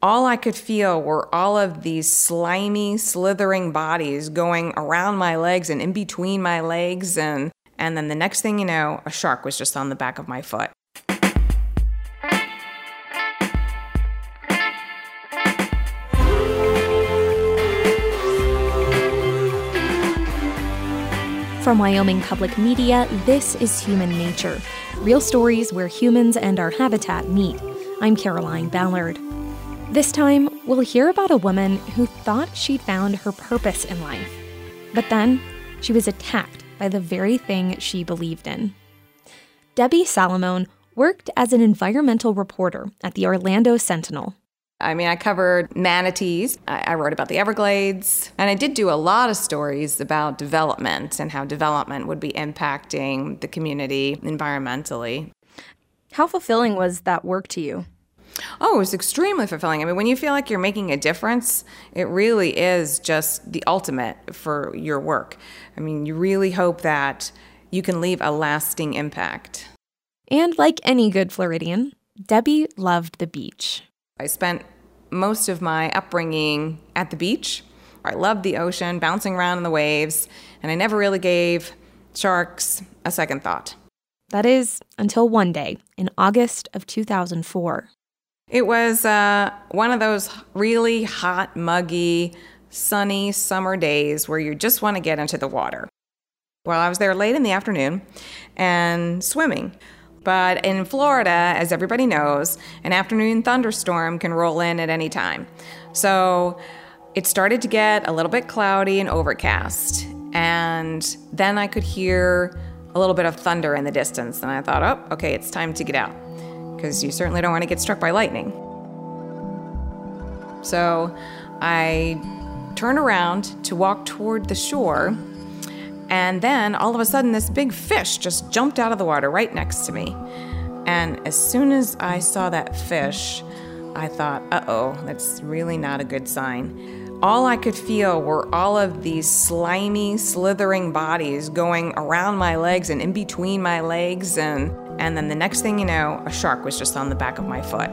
All I could feel were all of these slimy, slithering bodies going around my legs and in between my legs. And, and then the next thing you know, a shark was just on the back of my foot. From Wyoming Public Media, this is Human Nature real stories where humans and our habitat meet. I'm Caroline Ballard. This time, we'll hear about a woman who thought she'd found her purpose in life. But then, she was attacked by the very thing she believed in. Debbie Salamone worked as an environmental reporter at the Orlando Sentinel. I mean, I covered manatees, I, wrote about the Everglades, and I did do a lot of stories about development and how development would be impacting the community environmentally. How fulfilling was that work to you? Oh, it was extremely fulfilling. I mean, when you feel like you're making a difference, it really is just the ultimate for your work. I mean, you really hope that you can leave a lasting impact. And like any good Floridian, Debbie loved the beach. I spent most of my upbringing at the beach. I loved the ocean, bouncing around in the waves, and I never really gave sharks a second thought. That is until one day in August of 2004. It was uh, one of those really hot, muggy, sunny summer days where you just want to get into the water. Well, I was there late in the afternoon and swimming. But in Florida, as everybody knows, an afternoon thunderstorm can roll in at any time. So it started to get a little bit cloudy and overcast. And then I could hear a little bit of thunder in the distance. And I thought, oh, okay, it's time to get out. Because you certainly don't want to get struck by lightning. So I turn around to walk toward the shore and then all of a sudden, this big fish just jumped out of the water right next to me. And as soon as I saw that fish, I thought, uh oh, that's really not a good sign. All I could feel were all of these slimy, slithering bodies going around my legs and in between my legs. And, and then the next thing you know, a shark was just on the back of my foot.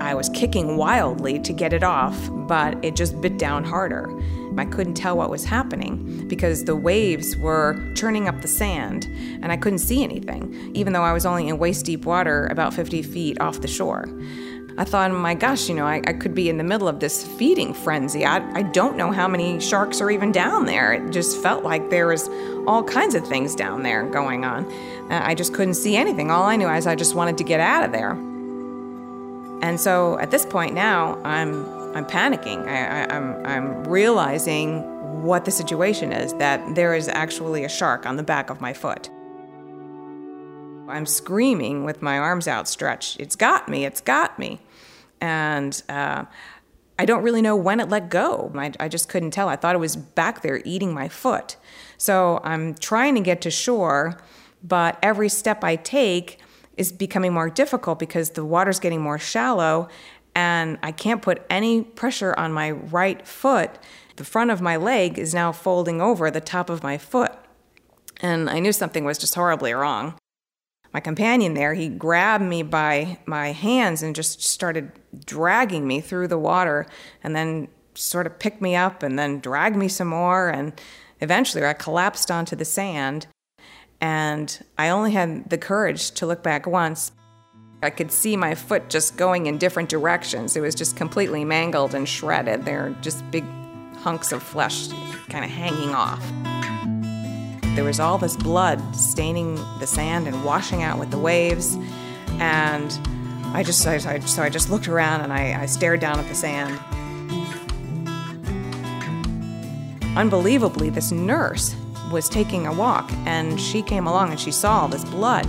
I was kicking wildly to get it off, but it just bit down harder. I couldn't tell what was happening because the waves were churning up the sand and I couldn't see anything, even though I was only in waist deep water about 50 feet off the shore. I thought, oh my gosh, you know, I, I could be in the middle of this feeding frenzy. I, I don't know how many sharks are even down there. It just felt like there was all kinds of things down there going on. Uh, I just couldn't see anything. All I knew is I just wanted to get out of there. And so at this point now, I'm I'm panicking. I, am I'm, I'm realizing what the situation is that there is actually a shark on the back of my foot. I'm screaming with my arms outstretched. It's got me, it's got me. And uh, I don't really know when it let go. I, I just couldn't tell. I thought it was back there eating my foot. So I'm trying to get to shore, but every step I take is becoming more difficult because the water's getting more shallow and I can't put any pressure on my right foot. The front of my leg is now folding over the top of my foot. And I knew something was just horribly wrong. My companion there, he grabbed me by my hands and just started dragging me through the water and then sort of picked me up and then dragged me some more. And eventually I collapsed onto the sand. And I only had the courage to look back once. I could see my foot just going in different directions. It was just completely mangled and shredded. They're just big hunks of flesh kind of hanging off. There was all this blood staining the sand and washing out with the waves. And I just, I, I, so I just looked around and I, I stared down at the sand. Unbelievably, this nurse was taking a walk and she came along and she saw all this blood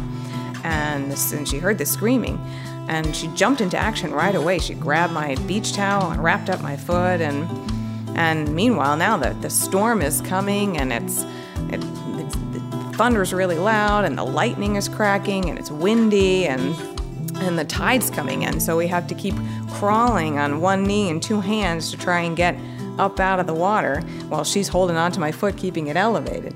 and, this, and she heard the screaming and she jumped into action right away. She grabbed my beach towel and wrapped up my foot and and meanwhile now the, the storm is coming and it's it, thunder's really loud and the lightning is cracking and it's windy and and the tide's coming in so we have to keep crawling on one knee and two hands to try and get up out of the water while she's holding onto my foot keeping it elevated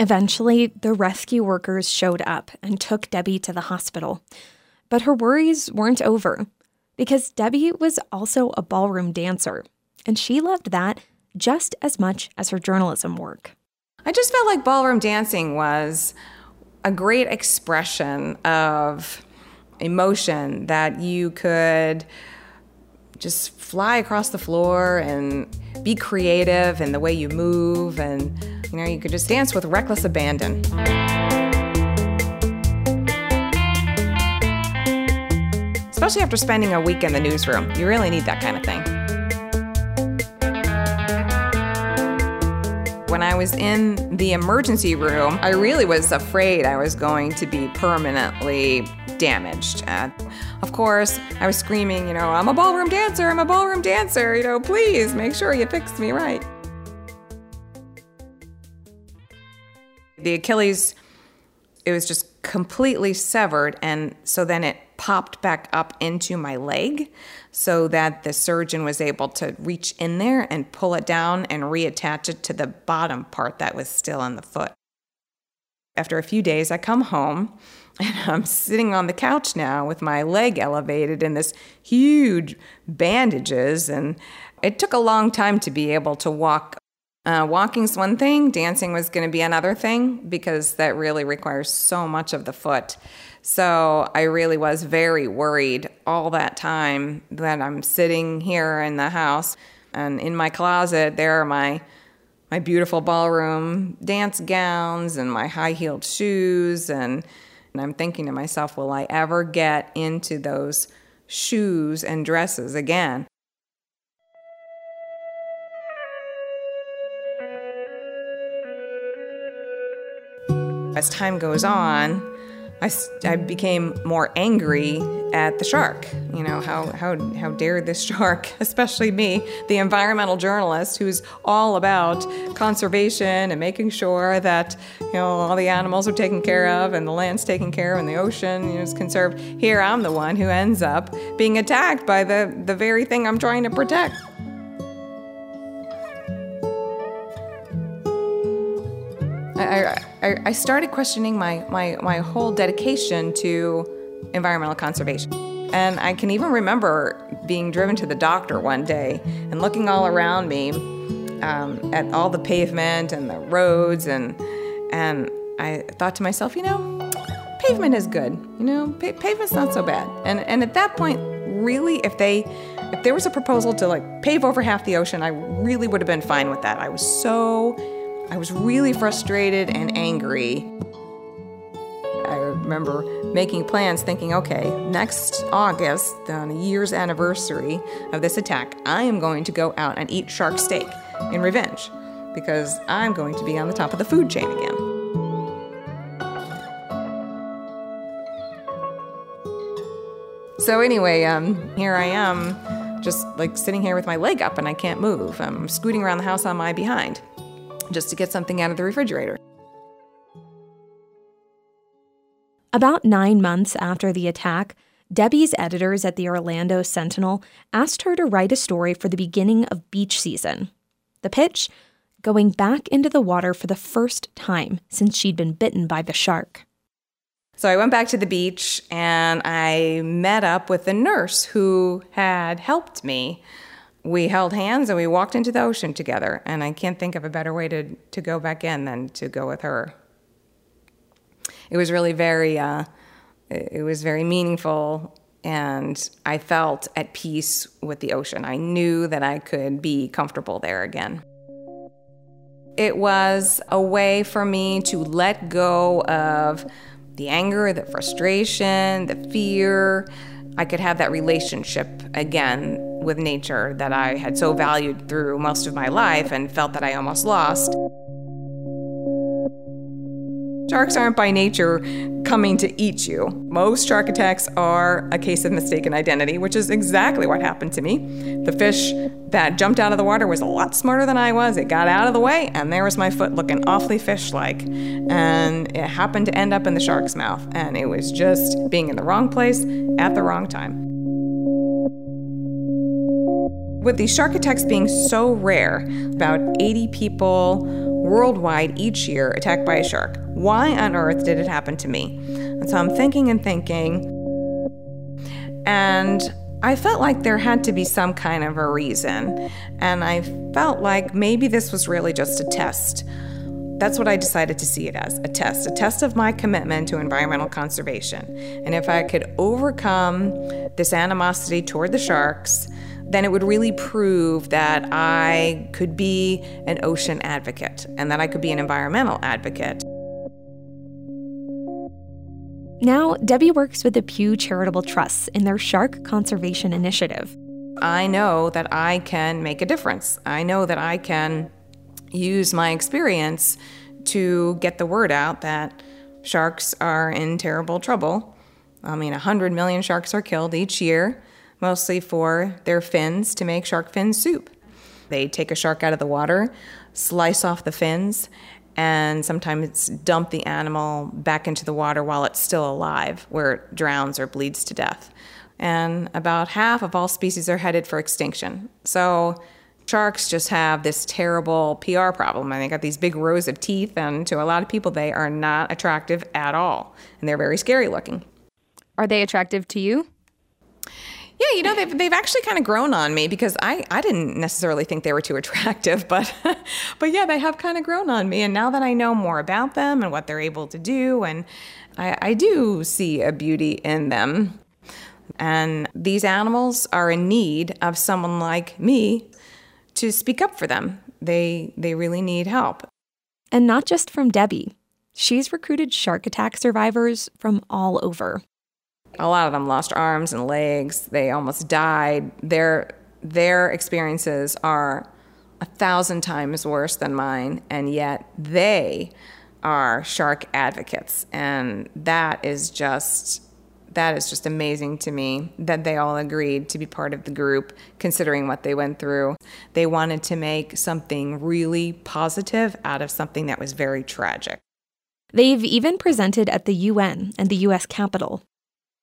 Eventually, the rescue workers showed up and took Debbie to the hospital. But her worries weren't over because Debbie was also a ballroom dancer, and she loved that just as much as her journalism work. I just felt like ballroom dancing was a great expression of emotion that you could just fly across the floor and be creative in the way you move and you know you could just dance with reckless abandon. Especially after spending a week in the newsroom. You really need that kind of thing when I was in the emergency room, I really was afraid I was going to be permanently damaged. Uh, of course, I was screaming, you know, I'm a ballroom dancer, I'm a ballroom dancer, you know, please make sure you fix me right. The Achilles, it was just completely severed, and so then it popped back up into my leg so that the surgeon was able to reach in there and pull it down and reattach it to the bottom part that was still on the foot. After a few days, I come home and I'm sitting on the couch now with my leg elevated in this huge bandages. And it took a long time to be able to walk. Uh, walking's one thing, dancing was going to be another thing because that really requires so much of the foot. So I really was very worried all that time that I'm sitting here in the house and in my closet there are my my beautiful ballroom dance gowns and my high-heeled shoes and and I'm thinking to myself, will I ever get into those shoes and dresses again? As time goes on, I, I became more angry at the shark. You know, how, how, how dare this shark, especially me, the environmental journalist who's all about conservation and making sure that, you know, all the animals are taken care of and the land's taken care of and the ocean you know, is conserved. Here I'm the one who ends up being attacked by the, the very thing I'm trying to protect. I, I, I started questioning my, my, my whole dedication to environmental conservation. And I can even remember being driven to the doctor one day and looking all around me um, at all the pavement and the roads, and and I thought to myself, you know, pavement is good. You know, pa- pavement's not so bad. And and at that point, really, if they if there was a proposal to like pave over half the ocean, I really would have been fine with that. I was so I was really frustrated and angry. I remember making plans thinking, okay, next August, on a year's anniversary of this attack, I am going to go out and eat shark steak in revenge because I'm going to be on the top of the food chain again. So, anyway, um, here I am, just like sitting here with my leg up and I can't move. I'm scooting around the house on my behind just to get something out of the refrigerator. About nine months after the attack, Debbie's editors at the Orlando Sentinel asked her to write a story for the beginning of beach season. The pitch? Going back into the water for the first time since she'd been bitten by the shark. So I went back to the beach and I met up with the nurse who had helped me we held hands and we walked into the ocean together. And I can't think of a better way to, to go back in than to go with her. It was really very, uh, it was very meaningful, and I felt at peace with the ocean. I knew that I could be comfortable there again. It was a way for me to let go of the anger, the frustration, the fear. I could have that relationship again with nature that I had so valued through most of my life and felt that I almost lost. Sharks aren't by nature coming to eat you. Most shark attacks are a case of mistaken identity, which is exactly what happened to me. The fish that jumped out of the water was a lot smarter than I was. It got out of the way, and there was my foot looking awfully fish like. And it happened to end up in the shark's mouth. And it was just being in the wrong place at the wrong time. With these shark attacks being so rare, about 80 people worldwide each year attacked by a shark. Why on earth did it happen to me? And so I'm thinking and thinking. And I felt like there had to be some kind of a reason. And I felt like maybe this was really just a test. That's what I decided to see it as a test, a test of my commitment to environmental conservation. And if I could overcome this animosity toward the sharks, then it would really prove that I could be an ocean advocate and that I could be an environmental advocate. Now, Debbie works with the Pew Charitable Trusts in their Shark Conservation Initiative. I know that I can make a difference. I know that I can use my experience to get the word out that sharks are in terrible trouble. I mean, 100 million sharks are killed each year mostly for their fins to make shark fin soup. They take a shark out of the water, slice off the fins, and sometimes dump the animal back into the water while it's still alive, where it drowns or bleeds to death. And about half of all species are headed for extinction. So sharks just have this terrible PR problem. And they got these big rows of teeth, and to a lot of people, they are not attractive at all. And they're very scary looking. Are they attractive to you? Yeah, you know they've they've actually kind of grown on me because I I didn't necessarily think they were too attractive, but but yeah, they have kind of grown on me, and now that I know more about them and what they're able to do, and I, I do see a beauty in them. And these animals are in need of someone like me to speak up for them. They they really need help. And not just from Debbie. She's recruited shark attack survivors from all over. A lot of them lost arms and legs. They almost died. Their their experiences are a thousand times worse than mine, and yet they are shark advocates, and that is just that is just amazing to me that they all agreed to be part of the group considering what they went through. They wanted to make something really positive out of something that was very tragic. They've even presented at the UN and the US Capitol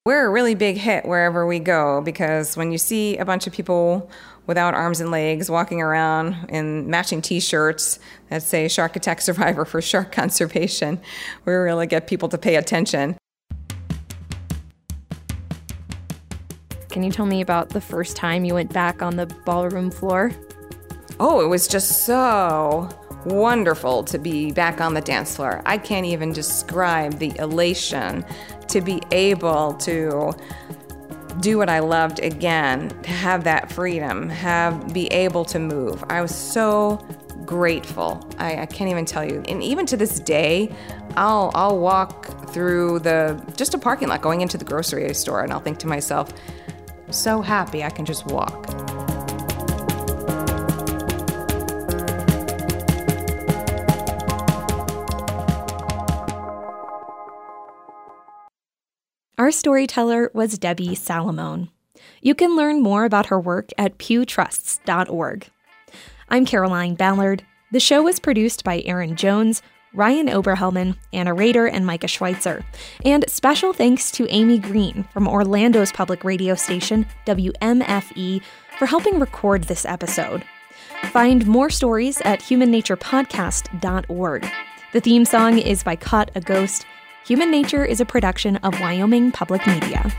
we're a really big hit wherever we go because when you see a bunch of people without arms and legs walking around in matching t-shirts that say shark attack survivor for shark conservation we really get people to pay attention. Can you tell me about the first time you went back on the ballroom floor? Oh it was just so wonderful to be back on the dance floor. I can't even describe the elation to be able to do what I loved again, to have that freedom, have be able to move. I was so grateful. I, I, can't even tell you. And even to this day, I'll I'll walk through the just a parking lot going into the grocery store and I'll think to myself, so happy I can just walk. Our storyteller was Debbie Salamone. You can learn more about her work at pewtrusts.org. I'm Caroline Ballard. The show was produced by Aaron Jones, Ryan Oberhelman, Anna Rader, and Micah Schweizer. And special thanks to Amy Green from Orlando's public radio station, WMFE, for helping record this episode. Find more stories at humannaturepodcast.org. The theme song is by Caught a Ghost. Human Nature is a production of Wyoming Public Media.